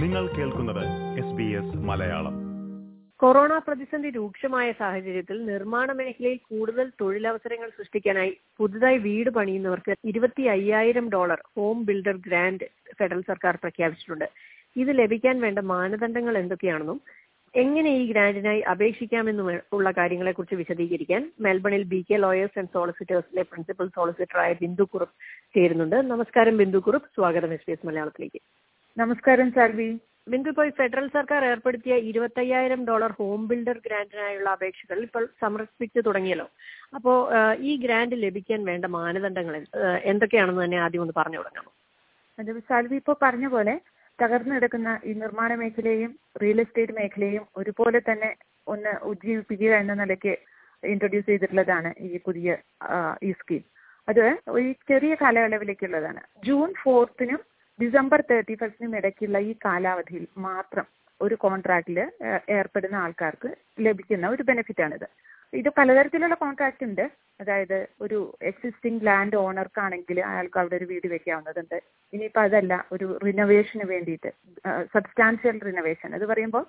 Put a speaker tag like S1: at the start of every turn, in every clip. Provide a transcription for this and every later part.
S1: നിങ്ങൾ കേൾക്കുന്നത് മലയാളം.
S2: കൊറോണ പ്രതിസന്ധി രൂക്ഷമായ സാഹചര്യത്തിൽ നിർമ്മാണ മേഖലയിൽ കൂടുതൽ തൊഴിലവസരങ്ങൾ സൃഷ്ടിക്കാനായി പുതുതായി വീട് പണിയുന്നവർക്ക് ഇരുപത്തി അയ്യായിരം dollar home builder grant federal സർക്കാർ പ്രഖ്യാപിച്ചിട്ടുണ്ട്. ഇത് ലഭിക്കാൻ വേണ്ട മാനദണ്ഡങ്ങൾ എന്തൊക്കെയാണെന്നും എങ്ങനെ ഈ ഗ്രാന്റിനായി അപേക്ഷിക്കാമെന്നും ഉള്ള കാര്യങ്ങളെക്കുറിച്ച് വിശദീകരിക്കാൻ മെൽബണിൽ ബി കെ ലോയേഴ്സ് ആൻഡ് സോളിസിറ്റേഴ്സിലെ പ്രിൻസിപ്പൽ സോളിസിറ്ററായ ബിന്ദു കുറുപ്പ് ചേരുന്നുണ്ട്. നമസ്കാരം ബിന്ദു കുറുപ്പ്. സ്വാഗതം എസ് പി എസ് മലയാളത്തിലേക്ക്.
S3: നമസ്കാരം സാൽവി.
S2: ബിന്ദു ഇപ്പോൾ ഫെഡറൽ സർക്കാർ ഏർപ്പെടുത്തിയ ഇരുപത്തയ്യായിരം ഡോളർ ഹോം ബിൽഡർ ഗ്രാന്റിനായുള്ള അപേക്ഷകൾ ഇപ്പോൾ സമർപ്പിച്ചു തുടങ്ങിയല്ലോ. അപ്പോ ഈ ഗ്രാന്റ് ലഭിക്കാൻ വേണ്ട മാനദണ്ഡങ്ങൾ എന്തൊക്കെയാണെന്ന് തന്നെ ആദ്യം ഒന്ന് പറഞ്ഞു തുടങ്ങാമോ
S3: അത് സാൽവി ഇപ്പോൾ പറഞ്ഞ പോലെ തകർന്നു കിടക്കുന്ന ഈ നിർമ്മാണ മേഖലയും റിയൽ എസ്റ്റേറ്റ് മേഖലയും ഒരുപോലെ തന്നെ ഒന്ന് ഉജ്ജീവിപ്പിക്കുക എന്ന നിലയ്ക്ക് ഇൻട്രൊഡ്യൂസ് ചെയ്തിട്ടുള്ളതാണ് ഈ പുതിയ ഈ സ്കീം. അത് ഒരു ചെറിയ കാലയളവിലേക്കുള്ളതാണ്. ജൂൺ ഫോർത്തിനും ഡിസംബർ തേർട്ടി ഫസ്റ്റിനും ഇടയ്ക്കുള്ള ഈ കാലാവധിയിൽ മാത്രം ഒരു കോൺട്രാക്റ്റിൽ ഏർപ്പെടുന്ന ആൾക്കാർക്ക് ലഭിക്കുന്ന ഒരു ബെനിഫിറ്റ് ആണിത്. ഇത് പലതരത്തിലുള്ള കോൺട്രാക്റ്റ് ഉണ്ട്. അതായത് ഒരു എക്സിസ്റ്റിംഗ് ലാൻഡ് ഓണർക്കാണെങ്കിൽ അയാൾക്ക് അവിടെ ഒരു വീട് വെക്കാവുന്നതുണ്ട്. ഇനിയിപ്പോൾ അതല്ല ഒരു റിനോവേഷന് വേണ്ടിയിട്ട് സബ്സ്റ്റാൻഷ്യൽ റിനോവേഷൻ അത് പറയുമ്പോൾ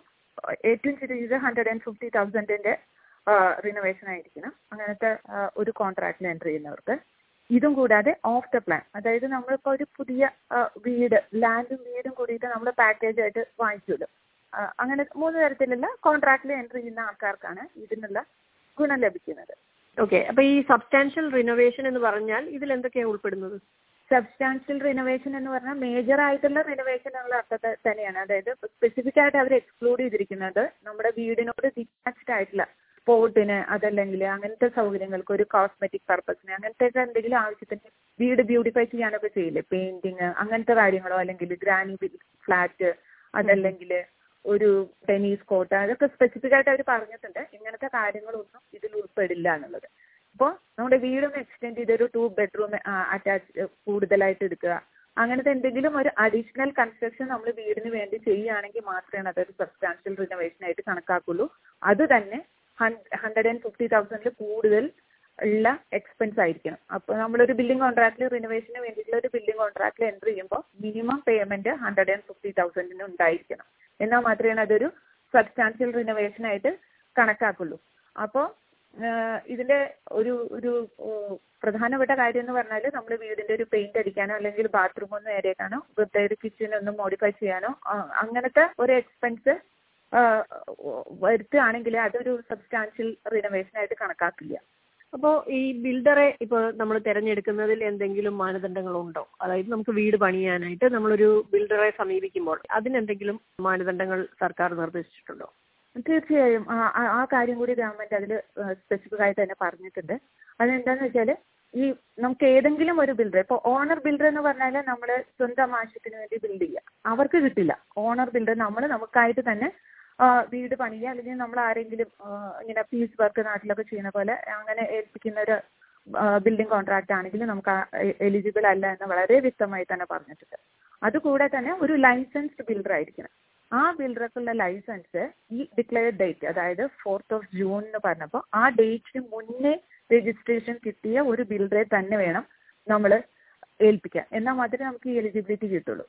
S3: ഏറ്റവും ചെറിയ ഹൺഡ്രഡ് ആൻഡ് ഫിഫ്റ്റി തൗസൻഡിന്റെ റിനോവേഷൻ ആയിരിക്കണം. അങ്ങനത്തെ ഒരു കോൺട്രാക്റ്റിൽ എന്റർ ചെയ്യുന്നവർക്ക്. ഇതും കൂടാതെ ഓഫ് ദ പ്ലാൻ അതായത് നമ്മളിപ്പോൾ ഒരു പുതിയ വീട് ലാൻഡും വീടും കൂടിയിട്ട് നമ്മൾ പാക്കേജ് ആയിട്ട് വാങ്ങിക്കുമല്ലോ അങ്ങനെ മൂന്ന് തരത്തിലുള്ള കോൺട്രാക്റ്റിൽ എൻട്രി ചെയ്യുന്ന ആൾക്കാർക്കാണ് ഇതിനുള്ള ഗുണം ലഭിക്കുന്നത്.
S2: ഓക്കെ അപ്പൊ ഈ സബ്സ്റ്റാൻഷ്യൽ റിനോവേഷൻ എന്ന് പറഞ്ഞാൽ ഇതിൽ എന്തൊക്കെയാണ് ഉൾപ്പെടുന്നത്?
S3: സബ്സ്റ്റാൻഷ്യൽ റിനോവേഷൻ എന്ന് പറഞ്ഞാൽ മേജർ ആയിട്ടുള്ള റിനോവേഷൻ എന്നുള്ള അർത്ഥത്തിൽ തന്നെയാണ്. അതായത് സ്പെസിഫിക് ആയിട്ട് അവർ എക്സ്ക്ലൂഡ് ചെയ്തിരിക്കുന്നത് നമ്മുടെ വീടിനോട് ഡിറ്റാച്ച്ഡ് ആയിട്ടുള്ള സ്പോർട്ടിന് അതല്ലെങ്കിൽ അങ്ങനത്തെ സൗകര്യങ്ങൾക്ക് ഒരു കോസ്മെറ്റിക് പർപ്പസിന് അങ്ങനത്തെ ഒക്കെ എന്തെങ്കിലും ആവശ്യത്തിന് വീട് ബ്യൂട്ടിഫൈ ചെയ്യാനൊക്കെ ചെയ്യില്ലേ? പെയിന്റിങ് അങ്ങനത്തെ കാര്യങ്ങളോ അല്ലെങ്കിൽ ഗ്രാനി ഫ്ലാറ്റ് അതല്ലെങ്കിൽ ഒരു ടെന്നീസ് കോർട്ട് അതൊക്കെ സ്പെസിഫിക് ആയിട്ട് അവർ പറഞ്ഞിട്ടുണ്ട്. ഇങ്ങനത്തെ കാര്യങ്ങളൊന്നും ഇതിൽ ഉൾപ്പെടില്ല എന്നുള്ളത്. അപ്പോൾ നമ്മുടെ വീടൊന്ന് എക്സ്റ്റെൻഡ് ചെയ്ത് ഒരു ടു ബെഡ്റൂം അറ്റാച്ച് കൂടുതലായിട്ട് എടുക്കുക. അങ്ങനത്തെ എന്തെങ്കിലും ഒരു അഡീഷണൽ കൺസ്ട്രക്ഷൻ നമ്മൾ വീടിന് വേണ്ടി ചെയ്യുകയാണെങ്കിൽ മാത്രമേ അതൊരു സബ്സ്റ്റാൻഷ്യൽ റിനോവേഷൻ ആയിട്ട് കണക്കാക്കുള്ളൂ. അത് തന്നെ ഹൺഡ്രഡ് ആൻഡ് ഫിഫ്റ്റി തൗസൻഡിൽ കൂടുതൽ ഉള്ള എക്സ്പെൻസ് ആയിരിക്കണം. അപ്പോൾ നമ്മളൊരു ബിൽഡിംഗ് കോൺട്രാക്റ്റിൽ റിനോവേഷന് വേണ്ടിയിട്ടുള്ള ഒരു ബിൽഡിംഗ് കോൺട്രാക്റ്റിൽ എന്റർ ചെയ്യുമ്പോൾ minimum payment hundred and fifty തൗസൻഡിന് ഉണ്ടായിരിക്കണം. എന്നാൽ മാത്രമേ അതൊരു സബ്സ്റ്റാൻഷ്യൽ റിനോവേഷൻ ആയിട്ട് കണക്കാക്കുള്ളൂ. അപ്പോൾ ഇതിന്റെ ഒരു ഒരു പ്രധാനപ്പെട്ട കാര്യം എന്ന് പറഞ്ഞാൽ നമ്മൾ വീടിന്റെ ഒരു പെയിന്റ് അടിക്കാനോ അല്ലെങ്കിൽ ബാത്റൂം ഒന്ന് നേരെയാക്കാനോ വെറുതെ ഒരു കിച്ചൺ ഒന്ന് മോഡിഫൈ ചെയ്യാനോ അങ്ങനത്തെ ഒരു എക്സ്പെൻസ് വരുത്തുകയാണെങ്കിൽ അതൊരു സബ്സ്റ്റാൻഷ്യൽ റിനോവേഷൻ ആയിട്ട് കണക്കാക്കില്ല.
S2: അപ്പോൾ ഈ ബിൽഡറെ ഇപ്പൊ നമ്മൾ തിരഞ്ഞെടുക്കുന്നതിൽ എന്തെങ്കിലും മാനദണ്ഡങ്ങൾ ഉണ്ടോ അതായത് നമുക്ക് വീട് പണിയാനായിട്ട് നമ്മളൊരു ബിൽഡറെ സമീപിക്കുമ്പോൾ അതിനെന്തെങ്കിലും മാനദണ്ഡങ്ങൾ സർക്കാർ നിർദ്ദേശിച്ചിട്ടുണ്ടോ?
S3: തീർച്ചയായും. ആ കാര്യം കൂടി ഗവൺമെന്റ് അതിൽ സ്പെസിഫിക് ആയിട്ട് തന്നെ പറഞ്ഞിട്ടുണ്ട്. അതെന്താന്ന് വെച്ചാൽ ഈ നമുക്ക് ഏതെങ്കിലും ഒരു ബിൽഡർ ഇപ്പോൾ ഓണർ ബിൽഡർ എന്ന് പറഞ്ഞാൽ നമ്മൾ സ്വന്തം ആവശ്യത്തിന് വേണ്ടി ബിൽഡ് ചെയ്യുക. അവർക്ക് കിട്ടില്ല. ഓണർ ബിൽഡർ നമ്മൾ നമുക്കായിട്ട് തന്നെ വീട് പണിയുക അല്ലെങ്കിൽ നമ്മൾ ആരെങ്കിലും ആ, ഇങ്ങനെ പീസ് വർക്ക് നാട്ടിലൊക്കെ ചെയ്യുന്ന പോലെ അങ്ങനെ ഏൽപ്പിക്കുന്ന ഒരു ബിൽഡിംഗ് കോൺട്രാക്ട് ആണെങ്കിൽ നമുക്ക് എലിജിബിൾ അല്ല എന്ന് വളരെ വ്യക്തമായി തന്നെ പറഞ്ഞിട്ടുണ്ട്. അതുകൂടെ തന്നെ ഒരു ലൈസൻസ്ഡ് ബിൽഡർ ആയിരിക്കണം. ആ ബിൽഡർക്കുള്ള ലൈസൻസ് ഈ ഡിക്ലെയർഡ് ഡേറ്റ് അതായത് ഫോർത്ത് ഓഫ് ജൂൺ എന്ന് പറഞ്ഞപ്പോൾ ആ ഡേറ്റിന് മുന്നേ രജിസ്ട്രേഷൻ കിട്ടിയ ഒരു ബിൽഡറെ തന്നെ വേണം നമ്മൾ ഏൽപ്പിക്കാൻ. എന്നാൽ മാത്രമേ നമുക്ക് ഈ എലിജിബിലിറ്റി കിട്ടുള്ളൂ.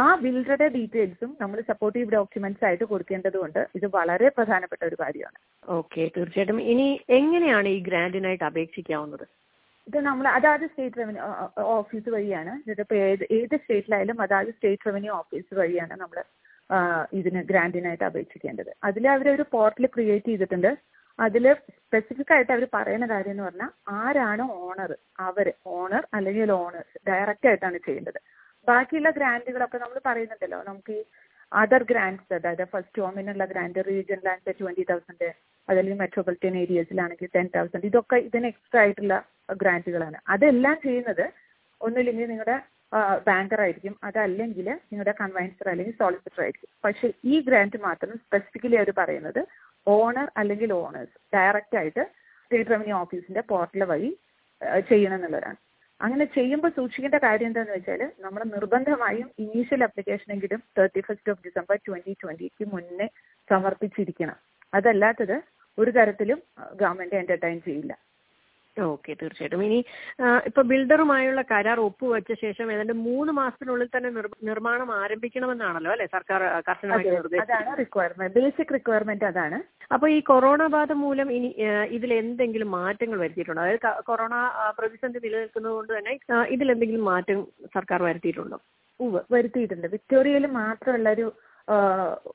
S3: ആ ബിൽഡറുടെ ഡീറ്റെയിൽസും നമ്മൾ സപ്പോർട്ടീവ് ഡോക്യുമെന്റ്സ് ആയിട്ട് കൊടുക്കേണ്ടതുകൊണ്ട് ഇത് വളരെ പ്രധാനപ്പെട്ട ഒരു കാര്യമാണ്.
S2: ഓക്കെ തീർച്ചയായിട്ടും. ഇനി എങ്ങനെയാണ് ഈ ഗ്രാന്റിനായിട്ട് അപേക്ഷിക്കാവുന്നത്?
S3: ഇത് നമ്മൾ അതാത് സ്റ്റേറ്റ് റവന്യൂ ഓഫീസ് വഴിയാണ്. ഇതിപ്പോൾ ഏത് ഏത് സ്റ്റേറ്റിലായാലും അതാത് സ്റ്റേറ്റ് റവന്യൂ ഓഫീസ് വഴിയാണ് നമ്മൾ ഇതിന് ഗ്രാന്റിനായിട്ട് അപേക്ഷിക്കേണ്ടത്. അതിൽ ഒരു പോർട്ടൽ ക്രിയേറ്റ് ചെയ്തിട്ടുണ്ട്. അതിൽ സ്പെസിഫിക് ആയിട്ട് അവർ പറയുന്ന കാര്യം എന്ന് പറഞ്ഞാൽ ആരാണ് ഓണർ അവർ ഓണർ അല്ലെങ്കിൽ ഓണേഴ്സ് ഡയറക്റ്റ് ആയിട്ടാണ് ചെയ്യേണ്ടത്. ബാക്കിയുള്ള ഗ്രാന്റുകളൊക്കെ നമ്മൾ പറയുന്നുണ്ടല്ലോ. നമുക്ക് ഈ അതർ ഗ്രാൻഡ്സ് അതായത് ഫസ്റ്റ് ഹോമിനുള്ള grant regional twenty thousand അതല്ലെങ്കിൽ മെട്രോപൊളിറ്റൻ ഏരിയസിലാണെങ്കിൽ ടെൻ തൗസൻഡ് ഇതൊക്കെ ഇതിന് എക്സ്ട്രാ ആയിട്ടുള്ള ഗ്രാന്റുകളാണ് അതെല്ലാം ചെയ്യുന്നത് ഒന്നുമില്ലെങ്കിൽ നിങ്ങളുടെ ബാങ്കർ ആയിരിക്കും. അതല്ലെങ്കിൽ നിങ്ങളുടെ കൺവൈൻസർ അല്ലെങ്കിൽ സോളിസിറ്റർ ആയിരിക്കും. പക്ഷെ ഈ ഗ്രാന്റ് മാത്രം സ്പെസിഫിക്കലി അവർ പറയുന്നത് ഓണർ അല്ലെങ്കിൽ ഓണേഴ്സ് ഡയറക്റ്റ് ആയിട്ട് സ്റ്റേറ്റ് റവന്യൂ ഓഫീസിന്റെ പോർട്ടൽ വഴി ചെയ്യണം എന്നുള്ളതാണ് അങ്ങനെ ചെയ്യുമ്പോൾ സൂക്ഷിക്കേണ്ട കാര്യം എന്താണെന്ന് വെച്ചാൽ നമ്മൾ നിർബന്ധമായും ഇനീഷ്യൽ അപ്ലിക്കേഷൻ എങ്കിലും thirty first of December twenty ട്വന്റിക്ക് മുന്നേ സമർപ്പിച്ചിരിക്കണം. അതല്ലാത്തത് ഒരു തരത്തിലും ഗവൺമെന്റ് എന്റർടൈൻ ചെയ്യില്ല.
S2: ഓക്കെ തീർച്ചയായിട്ടും. ഇനി ഇപ്പൊ ബിൽഡറുമായുള്ള കരാർ ഒപ്പുവെച്ച ശേഷം ഏതാണ്ട് മൂന്ന് മാസത്തിനുള്ളിൽ തന്നെ നിർമ്മാണം ആരംഭിക്കണമെന്നാണല്ലോ അല്ലെ സർക്കാർ ആ, കർശനമായി
S3: അതാണ് റിക്വയർമെന്റ് ബേസിക് റിക്വയർമെന്റ് അതാണ്.
S2: അപ്പൊ ഈ കൊറോണ ബാധ മൂലം ഇനി ഇതിൽ എന്തെങ്കിലും മാറ്റങ്ങൾ വരുത്തിയിട്ടുണ്ടോ? അതായത് കൊറോണ പ്രതിസന്ധി നിലനിൽക്കുന്നത് കൊണ്ട് തന്നെ ഇതിലെന്തെങ്കിലും ഇതിൽ എന്തെങ്കിലും മാറ്റം സർക്കാർ വരുത്തിയിട്ടുണ്ടോ?
S3: വരുത്തിയിട്ടുണ്ട്. വിക്ടോറിയയിൽ മാത്രമുള്ള ഒരു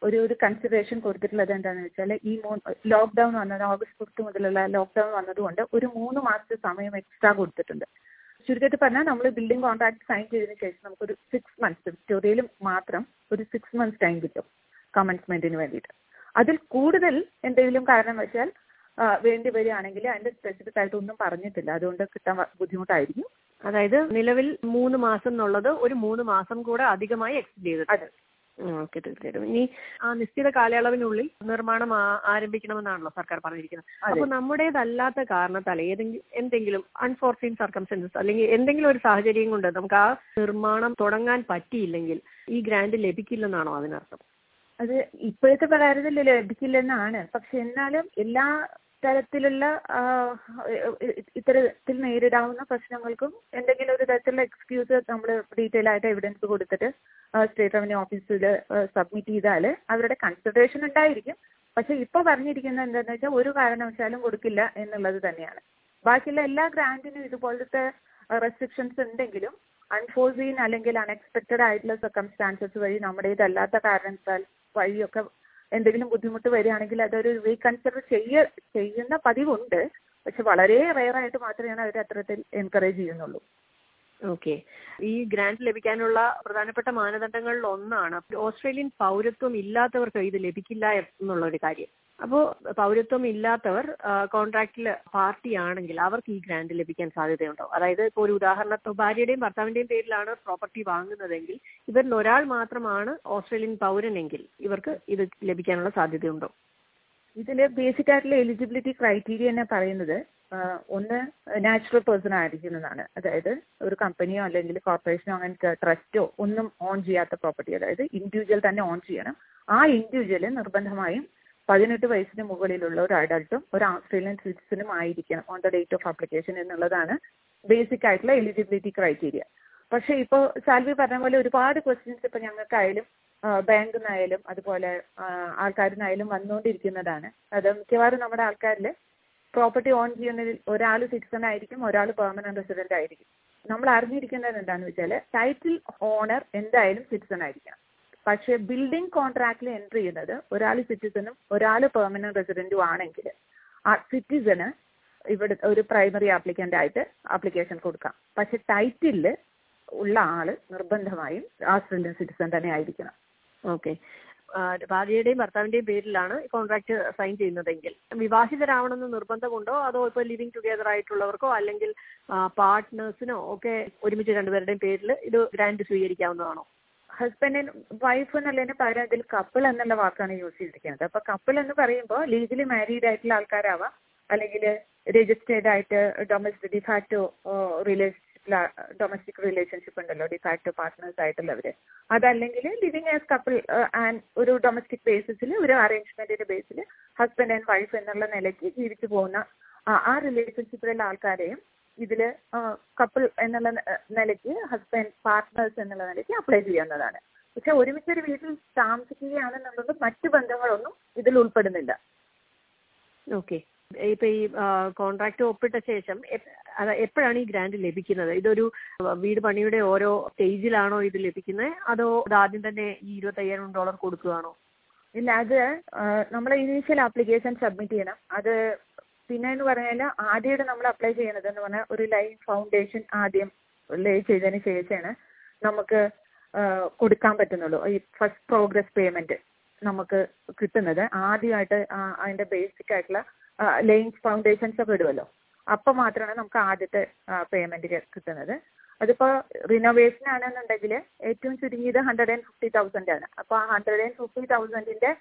S3: ഒരു ഒരു കൺസിഡറേഷൻ കൊടുത്തിട്ടുള്ളത് എന്താണെന്ന് വെച്ചാൽ ഈ മൂന്ന് ലോക്ക്ഡൗൺ വന്നത് ഓഗസ്റ്റ് ഫിഫ്ത്ത് മുതലുള്ള ലോക്ക്ഡൗൺ വന്നതുകൊണ്ട് ഒരു മൂന്ന് മാസത്തെ സമയം എക്സ്ട്രാ കൊടുത്തിട്ടുണ്ട്. ചുരുക്കത്തിൽ പറഞ്ഞാൽ നമ്മൾ ബിൽഡിംഗ് കോൺട്രാക്ട് സൈൻ ചെയ്തതിന് ശേഷം നമുക്കൊരു സിക്സ് മന്ത്സ് വിക്ടോറിയയിൽ മാത്രം ഒരു സിക്സ് മന്ത്സ് ടൈം കിട്ടും കമൻസ്മെന്റിന് വേണ്ടിയിട്ട്. അതിൽ കൂടുതൽ എന്തെങ്കിലും കാരണം വെച്ചാൽ വേണ്ടി വരികയാണെങ്കിൽ അതിന്റെ സ്പെസിഫിക് ആയിട്ട് ഒന്നും പറഞ്ഞിട്ടില്ല. അതുകൊണ്ട് കിട്ടാൻ ബുദ്ധിമുട്ടായിരിക്കും.
S2: അതായത് നിലവിൽ മൂന്ന് മാസം എന്നുള്ളത് ഒരു മൂന്ന് മാസം കൂടെ അധികമായി എക്സ്റ്റെൻഡ് ചെയ്തിട്ടുണ്ട്. ഓക്കെ തീർച്ചയായിട്ടും. ഇനി ആ നിശ്ചിത കാലയളവിനുള്ളിൽ നിർമ്മാണം ആരംഭിക്കണമെന്നാണല്ലോ സർക്കാർ പറഞ്ഞിരിക്കുന്നത്.
S3: അപ്പോൾ
S2: അപ്പൊ നമ്മുടേതല്ലാത്ത കാരണത്താൽ ഏതെങ്കിലും എന്തെങ്കിലും അൺഫോർസീൻ സർക്കംസ്റ്റൻസസ് അല്ലെങ്കിൽ എന്തെങ്കിലും ഒരു സാഹചര്യം കൊണ്ട് നമുക്ക് ആ നിർമ്മാണം തുടങ്ങാൻ പറ്റിയില്ലെങ്കിൽ ഈ ഗ്രാന്റ് ലഭിക്കില്ലെന്നാണോ അതിനർത്ഥം?
S3: അത് ഇപ്പോഴത്തെ പ്രകാരത്തിൽ ലഭിക്കില്ലെന്നാണ്. പക്ഷെ എന്നാലും എല്ലാ തരത്തിലുള്ള ഇത്തരത്തിൽ നേരിടാവുന്ന പ്രശ്നങ്ങൾക്കും എന്തെങ്കിലും ഒരു തരത്തിലുള്ള എക്സ്ക്യൂസ് നമ്മൾ ഡീറ്റെയിൽ ആയിട്ട് എവിഡൻസ് കൊടുത്തിട്ട് സ്റ്റേറ്റ് റവന്യൂ ഓഫീസിൽ സബ്മിറ്റ് ചെയ്താൽ അവരുടെ കൺസിഡറേഷൻ ഉണ്ടായിരിക്കും. പക്ഷെ ഇപ്പൊ പറഞ്ഞിരിക്കുന്നത് എന്താണെന്ന് വെച്ചാൽ ഒരു കാരണവശാലും കൊടുക്കില്ല എന്നുള്ളത് തന്നെയാണ്. ബാക്കിയുള്ള എല്ലാ ഗ്രാൻഡിനും ഇതുപോലത്തെ റെസ്ട്രിക്ഷൻസ് ഉണ്ടെങ്കിലും അൺഫോഴ്സീൻ അല്ലെങ്കിൽ അൺഎക്സ്പെക്റ്റഡ് ആയിട്ടുള്ള സർക്കംസ്റ്റാൻസസ് വഴി നമ്മുടേതല്ലാത്ത കാരണത്താൽ വഴിയൊക്കെ എന്തെങ്കിലും ബുദ്ധിമുട്ട് വരികയാണെങ്കിൽ അതൊരു റീകൺസിഡർ ചെയ്യ ചെയ്യുന്ന പതിവുണ്ട്. പക്ഷെ വളരെ റെയർ ആയിട്ട് മാത്രമേ അവർ അത്തരത്തിൽ എൻകറേജ് ചെയ്യുന്നുള്ളൂ.
S2: ഓക്കെ ഈ ഗ്രാന്റ് ലഭിക്കാനുള്ള പ്രധാനപ്പെട്ട മാനദണ്ഡങ്ങളിൽ ഒന്നാണ്. ഓസ്ട്രേലിയൻ പൗരത്വം ഇല്ലാത്തവർക്ക് ഇത് ലഭിക്കില്ല എന്നുള്ള ഒരു കാര്യം. അപ്പോൾ പൗരത്വം ഇല്ലാത്തവർ കോൺട്രാക്റ്റിൽ പാർട്ടി ആണെങ്കിൽ അവർക്ക് ഈ ഗ്രാന്റ് ലഭിക്കാൻ സാധ്യതയുണ്ടോ? അതായത് ഇപ്പോൾ ഒരു ഉദാഹരണത്തിന് ഭാര്യയുടെയും ഭർത്താവിന്റെയും പേരിലാണ് പ്രോപ്പർട്ടി വാങ്ങുന്നതെങ്കിൽ ഇവരിൽ ഒരാൾ മാത്രമാണ് ഓസ്ട്രേലിയൻ പൗരനെങ്കിൽ ഇവർക്ക് ഇത് ലഭിക്കാനുള്ള സാധ്യതയുണ്ടോ?
S3: ഇതിൽ ബേസിക് ആയിട്ടുള്ള എലിജിബിലിറ്റി ക്രൈറ്റീരിയ എന്നാ പറയുന്നത് ഒന്ന് നാച്ചുറൽ പേഴ്സൺ ആയിരിക്കുന്നതാണ്. അതായത് ഒരു കമ്പനിയോ അല്ലെങ്കിൽ കോർപ്പറേഷനോ അങ്ങനത്തെ ട്രസ്റ്റോ ഒന്നും ഓൺ ചെയ്യാത്ത പ്രോപ്പർട്ടി അതായത് ഇൻഡിവിജ്വൽ തന്നെ ഓൺ ചെയ്യണം. ആ ഇൻഡിവിജ്വൽ നിർബന്ധമായും പതിനെട്ട് വയസ്സിന് മുകളിലുള്ള ഒരു അഡൾട്ടും ഒരു ഓസ്ട്രേലിയൻ സിറ്റിസണും ആയിരിക്കണം on the date of application എന്നുള്ളതാണ് ബേസിക് ആയിട്ടുള്ള എലിജിബിലിറ്റി ക്രൈറ്റീരിയ പക്ഷെ ഇപ്പോൾ സാൽവി പറഞ്ഞ പോലെ ഒരുപാട് ക്വസ്റ്റ്യൻസ് ഇപ്പൊ ഞങ്ങൾക്കായാലും ബാങ്കിൽ നിന്നായാലും അതുപോലെ ആൾക്കാരിൽ നിന്നായാലും വന്നുകൊണ്ടിരിക്കുന്നതാണ്. അത് മിക്കവാറും നമ്മുടെ ആൾക്കാരിൽ പ്രോപ്പർട്ടി ഓൺ ചെയ്യുന്നതിൽ ഒരാൾ സിറ്റിസൺ ആയിരിക്കും ഒരാൾ പെർമനന്റ് റെസിഡന്റ് ആയിരിക്കും. നമ്മൾ അറിഞ്ഞിരിക്കേണ്ടത് എന്താണെന്ന് വെച്ചാൽ ടൈറ്റിൽ ഓണർ എന്തായാലും സിറ്റിസൺ ആയിരിക്കണം. പക്ഷേ ബിൽഡിംഗ് കോൺട്രാക്റ്റിൽ എൻട്രി ചെയ്യുന്നത് ഒരാൾ സിറ്റിസണും ഒരാൾ പെർമനന്റ് റെസിഡന്റും ആണെങ്കിൽ ആ സിറ്റിസന് ഇവിടെ ഒരു പ്രൈമറി ആപ്ലിക്കന്റ് ആയിട്ട് ആപ്ലിക്കേഷൻ കൊടുക്കാം. പക്ഷെ ടൈറ്റിലിൽ ഉള്ള ആൾ നിർബന്ധമായും ആസ്ട്രേലിയൻ സിറ്റിസൺ തന്നെ ആയിരിക്കണം.
S2: ഓക്കെ ഭാര്യയുടെയും ഭർത്താവിന്റെയും പേരിലാണ് കോൺട്രാക്ട് സൈൻ ചെയ്യുന്നതെങ്കിൽ. വിവാഹിതരാവണമെന്ന് നിർബന്ധമുണ്ടോ? അതോ ഇപ്പോൾ ലിവിങ് ടുഗെദർ ആയിട്ടുള്ളവർക്കോ അല്ലെങ്കിൽ പാർട്ട്നേഴ്സിനോ ഒക്കെ ഒരുമിച്ച് രണ്ടുപേരുടെയും പേരിൽ ഇത് ഗ്രാൻഡ് സ്വീകരിക്കാവുന്നതാണോ?
S3: ഹസ്ബൻഡിന് വൈഫ് എന്നുള്ളതിന് പകരം അതിൽ കപ്പിൾ എന്നുള്ള വാക്കാണ് യൂസ് ചെയ്തിരിക്കുന്നത്. അപ്പൊ കപ്പിൾ എന്ന് പറയുമ്പോൾ ലീഗലി മാരീഡ് ആയിട്ടുള്ള ആൾക്കാരാവാം. അല്ലെങ്കിൽ രജിസ്റ്റേർഡ് ആയിട്ട് domestic de facto relationship domestic relationship ഉണ്ടല്ലോ ഡിഫാക്ട് പാർട്ട്നേഴ്സ് ആയിട്ടുള്ളവര്. അതല്ലെങ്കിൽ ലിവിങ് ആസ് കപ്പിൾ ആൻഡ് ഒരു ഡൊമസ്റ്റിക് ബേസിസിൽ ഒരു അറേഞ്ച്മെന്റിന്റെ ബേസിൽ ഹസ്ബൻഡ് ആൻഡ് വൈഫ് എന്നുള്ള നിലയ്ക്ക് ജീവിച്ചു പോകുന്ന ആ- റിലേഷൻഷിപ്പിലുള്ള ആൾക്കാരെയും ഇതിൽ കപ്പിൾ എന്നുള്ള നിലയ്ക്ക് ഹസ്ബൻഡ് പാർട്ട്നേഴ്സ് എന്നുള്ള നിലയ്ക്ക് അപ്ലൈ ചെയ്യുന്നതാണ്. പക്ഷെ ഒരുമിച്ച് ഒരു വീട്ടിൽ താമസിക്കുകയാണെന്നുള്ളത് മറ്റു ബന്ധങ്ങളൊന്നും ഇതിൽ ഉൾപ്പെടുന്നില്ല.
S2: ഓക്കെ ഇപ്പൊ ഈ കോൺട്രാക്ട് ഒപ്പിട്ട ശേഷം അത് എപ്പോഴാണ് ഈ ഗ്രാന്റ് ലഭിക്കുന്നത്? ഇതൊരു വീട് പണിയുടെ ഓരോ സ്റ്റേജിലാണോ ഇത് ലഭിക്കുന്നത്? അതോ ഇത് ആദ്യം തന്നെ ഈ ഇരുപത്തയ്യായിരം ഡോളർ കൊടുക്കുകയാണോ?
S3: ഇല്ല അത് നമ്മൾ ഇനീഷ്യൽ ആപ്ലിക്കേഷൻ സബ്മിറ്റ് ചെയ്യണം. അത് പിന്നെ എന്ന് പറഞ്ഞാൽ ആദ്യമായിട്ട് നമ്മൾ അപ്ലൈ ചെയ്യണത് എന്ന് പറഞ്ഞാൽ ഒരു ലൈഫ് ഫൗണ്ടേഷൻ ആദ്യം ലേ ചെയ്തതിന് ശേഷമാണ് നമുക്ക് കൊടുക്കാൻ പറ്റുന്നുള്ളൂ. ഈ ഫസ്റ്റ് പ്രോഗ്രസ് പേയ്മെന്റ് നമുക്ക് കിട്ടുന്നത്. ആദ്യമായിട്ട് അതിന്റെ ബേസിക് ആയിട്ടുള്ള ലൈൻ ഫൗണ്ടേഷൻസ് ഒക്കെ ഇടുമല്ലോ അപ്പൊ മാത്രമാണ് നമുക്ക് ആദ്യത്തെ പേയ്മെന്റ് കിട്ടുന്നത്. അതിപ്പോ റിനോവേഷൻ ആണെന്നുണ്ടെങ്കിൽ ഏറ്റവും ചുരുങ്ങിയത് ഹൺഡ്രഡ് ആൻഡ് ഫിഫ്റ്റി തൗസൻഡ് ആണ്. അപ്പൊ ആ ഹൺഡ്രഡ് ആൻഡ് ഫിഫ്റ്റി തൗസൻഡിന്റെ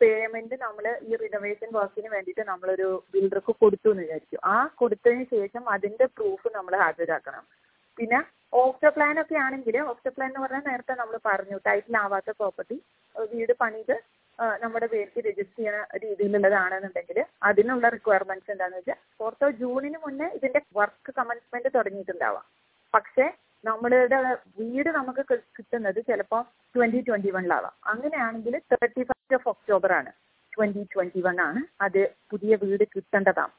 S3: പേയ്മെന്റ് നമ്മൾ ഈ റിനോവേഷൻ വർക്കിന് വേണ്ടിയിട്ട് നമ്മളൊരു ബിൽഡർക്ക് കൊടുത്തു എന്ന് വിചാരിക്കും. ആ കൊടുത്തതിന് ശേഷം അതിന്റെ പ്രൂഫ് നമ്മൾ ഹാജരാക്കണം. പിന്നെ ഓഫ്റ്റർ പ്ലാൻ ഒക്കെ ആണെങ്കിൽ ഓഫ്റ്റർ പ്ലാൻ എന്ന് പറഞ്ഞാൽ നേരത്തെ നമ്മൾ പറഞ്ഞു ടൈറ്റിൽ ആവാത്ത പ്രോപ്പർട്ടി വീട് പണിത് നമ്മുടെ പേർക്ക് രജിസ്റ്റർ ചെയ്യുന്ന രീതിയിലുള്ളതാണെന്നുണ്ടെങ്കിൽ അതിനുള്ള റിക്വയർമെന്റ്സ് എന്താണെന്ന് വെച്ചാൽ ഫോർത്തോ ജൂണിന് മുന്നേ ഇതിന്റെ വർക്ക് കമൻസ്മെന്റ് തുടങ്ങിയിട്ടുണ്ടാവാം. പക്ഷേ നമ്മളുടെ വീട് നമുക്ക് കിട്ടുന്നത് ചിലപ്പോൾ ട്വന്റി ട്വന്റി വണ്ണിലാവാം അങ്ങനെയാണെങ്കിൽ തേർട്ടി ഫസ്റ്റ് ഓഫ് ഒക്ടോബർ ആണ് ട്വന്റി ട്വന്റി വൺ ആണ് അത് പുതിയ വീട് കിട്ടേണ്ടതാണ്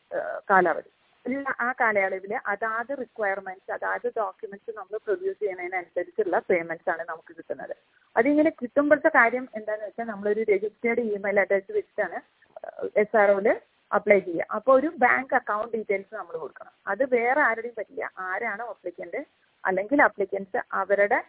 S3: കാലാവധി. ഉള്ള ആ കാലയളവിൽ അതാത് റിക്വയർമെന്റ്സ് അതാത് ഡോക്യുമെന്റ്സ് നമ്മൾ പ്രൊഡ്യൂസ് ചെയ്യുന്നതിനനുസരിച്ചുള്ള പേയ്മെന്റ്സ് ആണ് നമുക്ക് കിട്ടുന്നത്. അതിങ്ങനെ കിട്ടുമ്പോഴത്തെ കാര്യം എന്താണെന്ന് വെച്ചാൽ നമ്മളൊരു രജിസ്റ്റേർഡ് ഇമെയിൽ അഡ്രസ് വെച്ചിട്ടാണ് എസ് ആർ ഒയിൽ അപ്ലൈ ചെയ്യുക. അപ്പോൾ ഒരു ബാങ്ക് അക്കൗണ്ട് ഡീറ്റെയിൽസ് നമ്മൾ കൊടുക്കണം. അത് വേറെ ആരുടെയും പറ്റില്ല. ആരാണോ അപ്ലിക്കന്റ് അല്ലെങ്കിൽ അപ്ലിക്കൻസ് അവരുടെ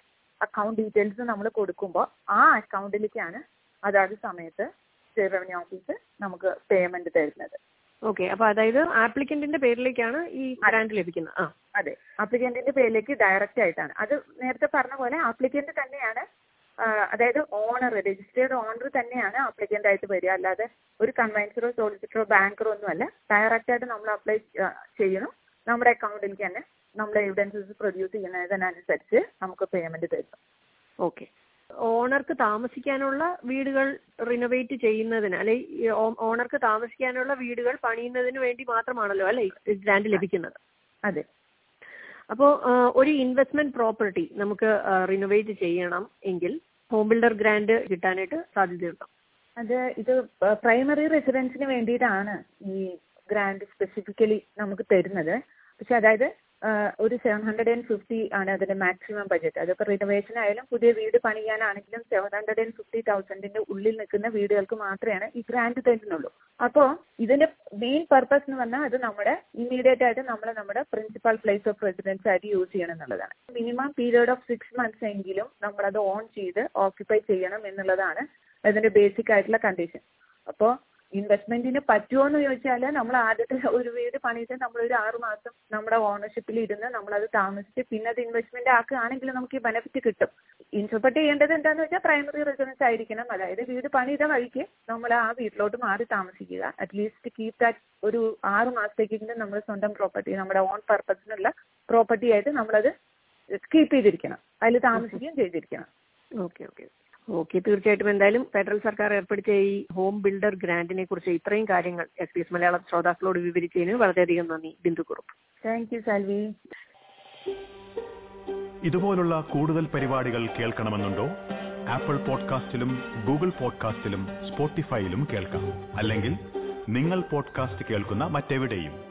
S3: അക്കൗണ്ട് ഡീറ്റെയിൽസ് നമ്മൾ കൊടുക്കുമ്പോൾ ആ അക്കൗണ്ടിലേക്കാണ് അതാത് സമയത്ത് സ്റ്റേറ്റ് റവന്യൂ ഓഫീസ് നമുക്ക് പേയ്മെന്റ് തരുന്നത്.
S2: ഓക്കെ അപ്പൊ അതായത് ആപ്ലിക്കന്റിന്റെ പേരിലേക്കാണ് ഈ ഗ്രാന്റ് ലഭിക്കുന്നത്. ആ.
S3: അതെ. ആപ്ലിക്കന്റിന്റെ പേരിലേക്ക് ഡയറക്റ്റ് ആയിട്ടാണ്. അത് നേരത്തെ പറഞ്ഞ പോലെ ആപ്ലിക്കന്റ് തന്നെയാണ് അതായത് ഓണർ രജിസ്റ്റേർഡ് ഓണർ തന്നെയാണ് ആപ്ലിക്കന്റ് ആയിട്ട് വരിക. അല്ലാതെ ഒരു കൺവെൻസറോ സോളിസിറ്ററോ ബാങ്കറോ ഒന്നുമല്ല. ഡയറക്റ്റ് ആയിട്ട് നമ്മൾ അപ്ലൈ ചെയ്യണം നമ്മുടെ അക്കൗണ്ടിലേക്ക് തന്നെ നമ്മൾ എവിഡൻസസ് പ്രൊഡ്യൂസ് ചെയ്യുന്നതിനനുസരിച്ച് നമുക്ക് പേയ്മെന്റ് തരും
S2: ഓക്കെ ഓണർക്ക് താമസിക്കാനുള്ള വീടുകൾ റിനോവേറ്റ് ചെയ്യുന്നതിന് അല്ലെ ഓണർക്ക് താമസിക്കാനുള്ള വീടുകൾ പണിയുന്നതിന് വേണ്ടി മാത്രമാണല്ലോ അല്ലെ ഗ്രാൻഡ് ലഭിക്കുന്നത്.
S3: അതെ.
S2: അപ്പോ ഒരു ഇൻവെസ്റ്റ്മെന്റ് പ്രോപ്പർട്ടി നമുക്ക് റിനോവേറ്റ് ചെയ്യണം എങ്കിൽ ഹോം ബിൽഡർ ഗ്രാന്റ് കിട്ടാനായിട്ട് സാധ്യതയുണ്ടോ?
S3: അത് ഇത് പ്രൈമറി റെസിഡൻസിന് വേണ്ടിയിട്ടാണ് ഈ ഗ്രാൻഡ് സ്പെസിഫിക്കലി നമുക്ക് തരുന്നത്. പക്ഷെ അതായത് ഒരു സെവൻ ഹൺഡ്രഡ് ആൻഡ് ഫിഫ്റ്റി ആണ് അതിന്റെ മാക്സിമം ബഡ്ജറ്റ് അതിപ്പോൾ റിനോവേഷൻ ആയാലും പുതിയ വീട് പണിയാനാണെങ്കിലും സെവൻ ഹൺഡ്രഡ് ആൻഡ് ഫിഫ്റ്റി തൗസൻഡിന്റെ ഉള്ളിൽ നിൽക്കുന്ന വീടുകൾക്ക് മാത്രമാണ് ഈ ഗ്രാൻഡ് തരുന്നുള്ളൂ. അപ്പോൾ ഇതിന്റെ മെയിൻ പർപ്പസ് എന്ന് പറഞ്ഞാൽ അത് നമ്മുടെ ഇമ്മീഡിയറ്റ് ആയിട്ട് നമ്മൾ നമ്മുടെ പ്രിൻസിപ്പൽ പ്ലേസ് ഓഫ് റെസിഡൻസ് ആയിട്ട് യൂസ് ചെയ്യണം എന്നുള്ളതാണ്. Minimum period of six months എങ്കിലും നമ്മളത് ഓൺ ചെയ്ത് ഓക്യുപ്പൈ ചെയ്യണം എന്നുള്ളതാണ് അതിന്റെ ബേസിക് ആയിട്ടുള്ള കണ്ടീഷൻ അപ്പോൾ ഇൻവെസ്റ്റ്മെന്റിന് പറ്റുമോ എന്ന് ചോദിച്ചാൽ നമ്മൾ ആദ്യത്തെ ഒരു വീട് പണിയിട്ട് നമ്മൾ ഒരു ആറ് മാസം നമ്മുടെ ഓണർഷിപ്പിൽ ഇരുന്ന് നമ്മൾ അത് താമസിച്ച് പിന്നെ അത് ഇൻവെസ്റ്റ്മെന്റ് ആക്കുകയാണെങ്കിൽ നമുക്ക് ഈ ബെനഫിറ്റ് കിട്ടും. ഇന്റർപ്രറ്റ് ചെയ്യേണ്ടത് എന്താണെന്ന് വെച്ചാൽ പ്രൈമറി റെസിഡൻസ് ആയിരിക്കണം. അതായത് വീട് പണിയുടെ വഴിക്ക് നമ്മൾ ആ വീട്ടിലോട്ട് മാറി താമസിക്കുക. അറ്റ്ലീസ്റ്റ് കീപ് ദാറ്റ് ഒരു ആറ് മാസത്തേക്കെങ്കിലും നമ്മൾ സ്വന്തം പ്രോപ്പർട്ടി നമ്മുടെ ഓൺ പർപ്പസിനുള്ള പ്രോപ്പർട്ടി ആയിട്ട് നമ്മളത് കീപ്പ് ചെയ്തിരിക്കണം. അതിൽ താമസിക്കുകയും ചെയ്തിരിക്കണം.
S2: Okay okay. ഓക്കെ തീർച്ചയായിട്ടും. എന്തായാലും ഫെഡറൽ സർക്കാർ ഏർപ്പെടുത്തിയ ഈ ഹോം ബിൽഡർ ഗ്രാന്റിനെ കുറിച്ച് ഇത്രയും കാര്യങ്ങൾ എസ് പി എസ് മലയാളം ശ്രോതാക്കളോട് വിവരിച്ചതിന് വളരെയധികം നന്ദി. ബിന്ദു കുറുപ്പ്.
S3: താങ്ക് യു സാൽവി
S1: ഇതുപോലുള്ള കൂടുതൽ പരിപാടികൾ കേൾക്കണമെന്നുണ്ടോ? ആപ്പിൾ പോഡ്കാസ്റ്റിലും ഗൂഗിൾ പോഡ്കാസ്റ്റിലും സ്പോട്ടിഫൈയിലും കേൾക്കാം. അല്ലെങ്കിൽ നിങ്ങൾ പോഡ്കാസ്റ്റ് കേൾക്കുന്ന മറ്റെവിടെയും.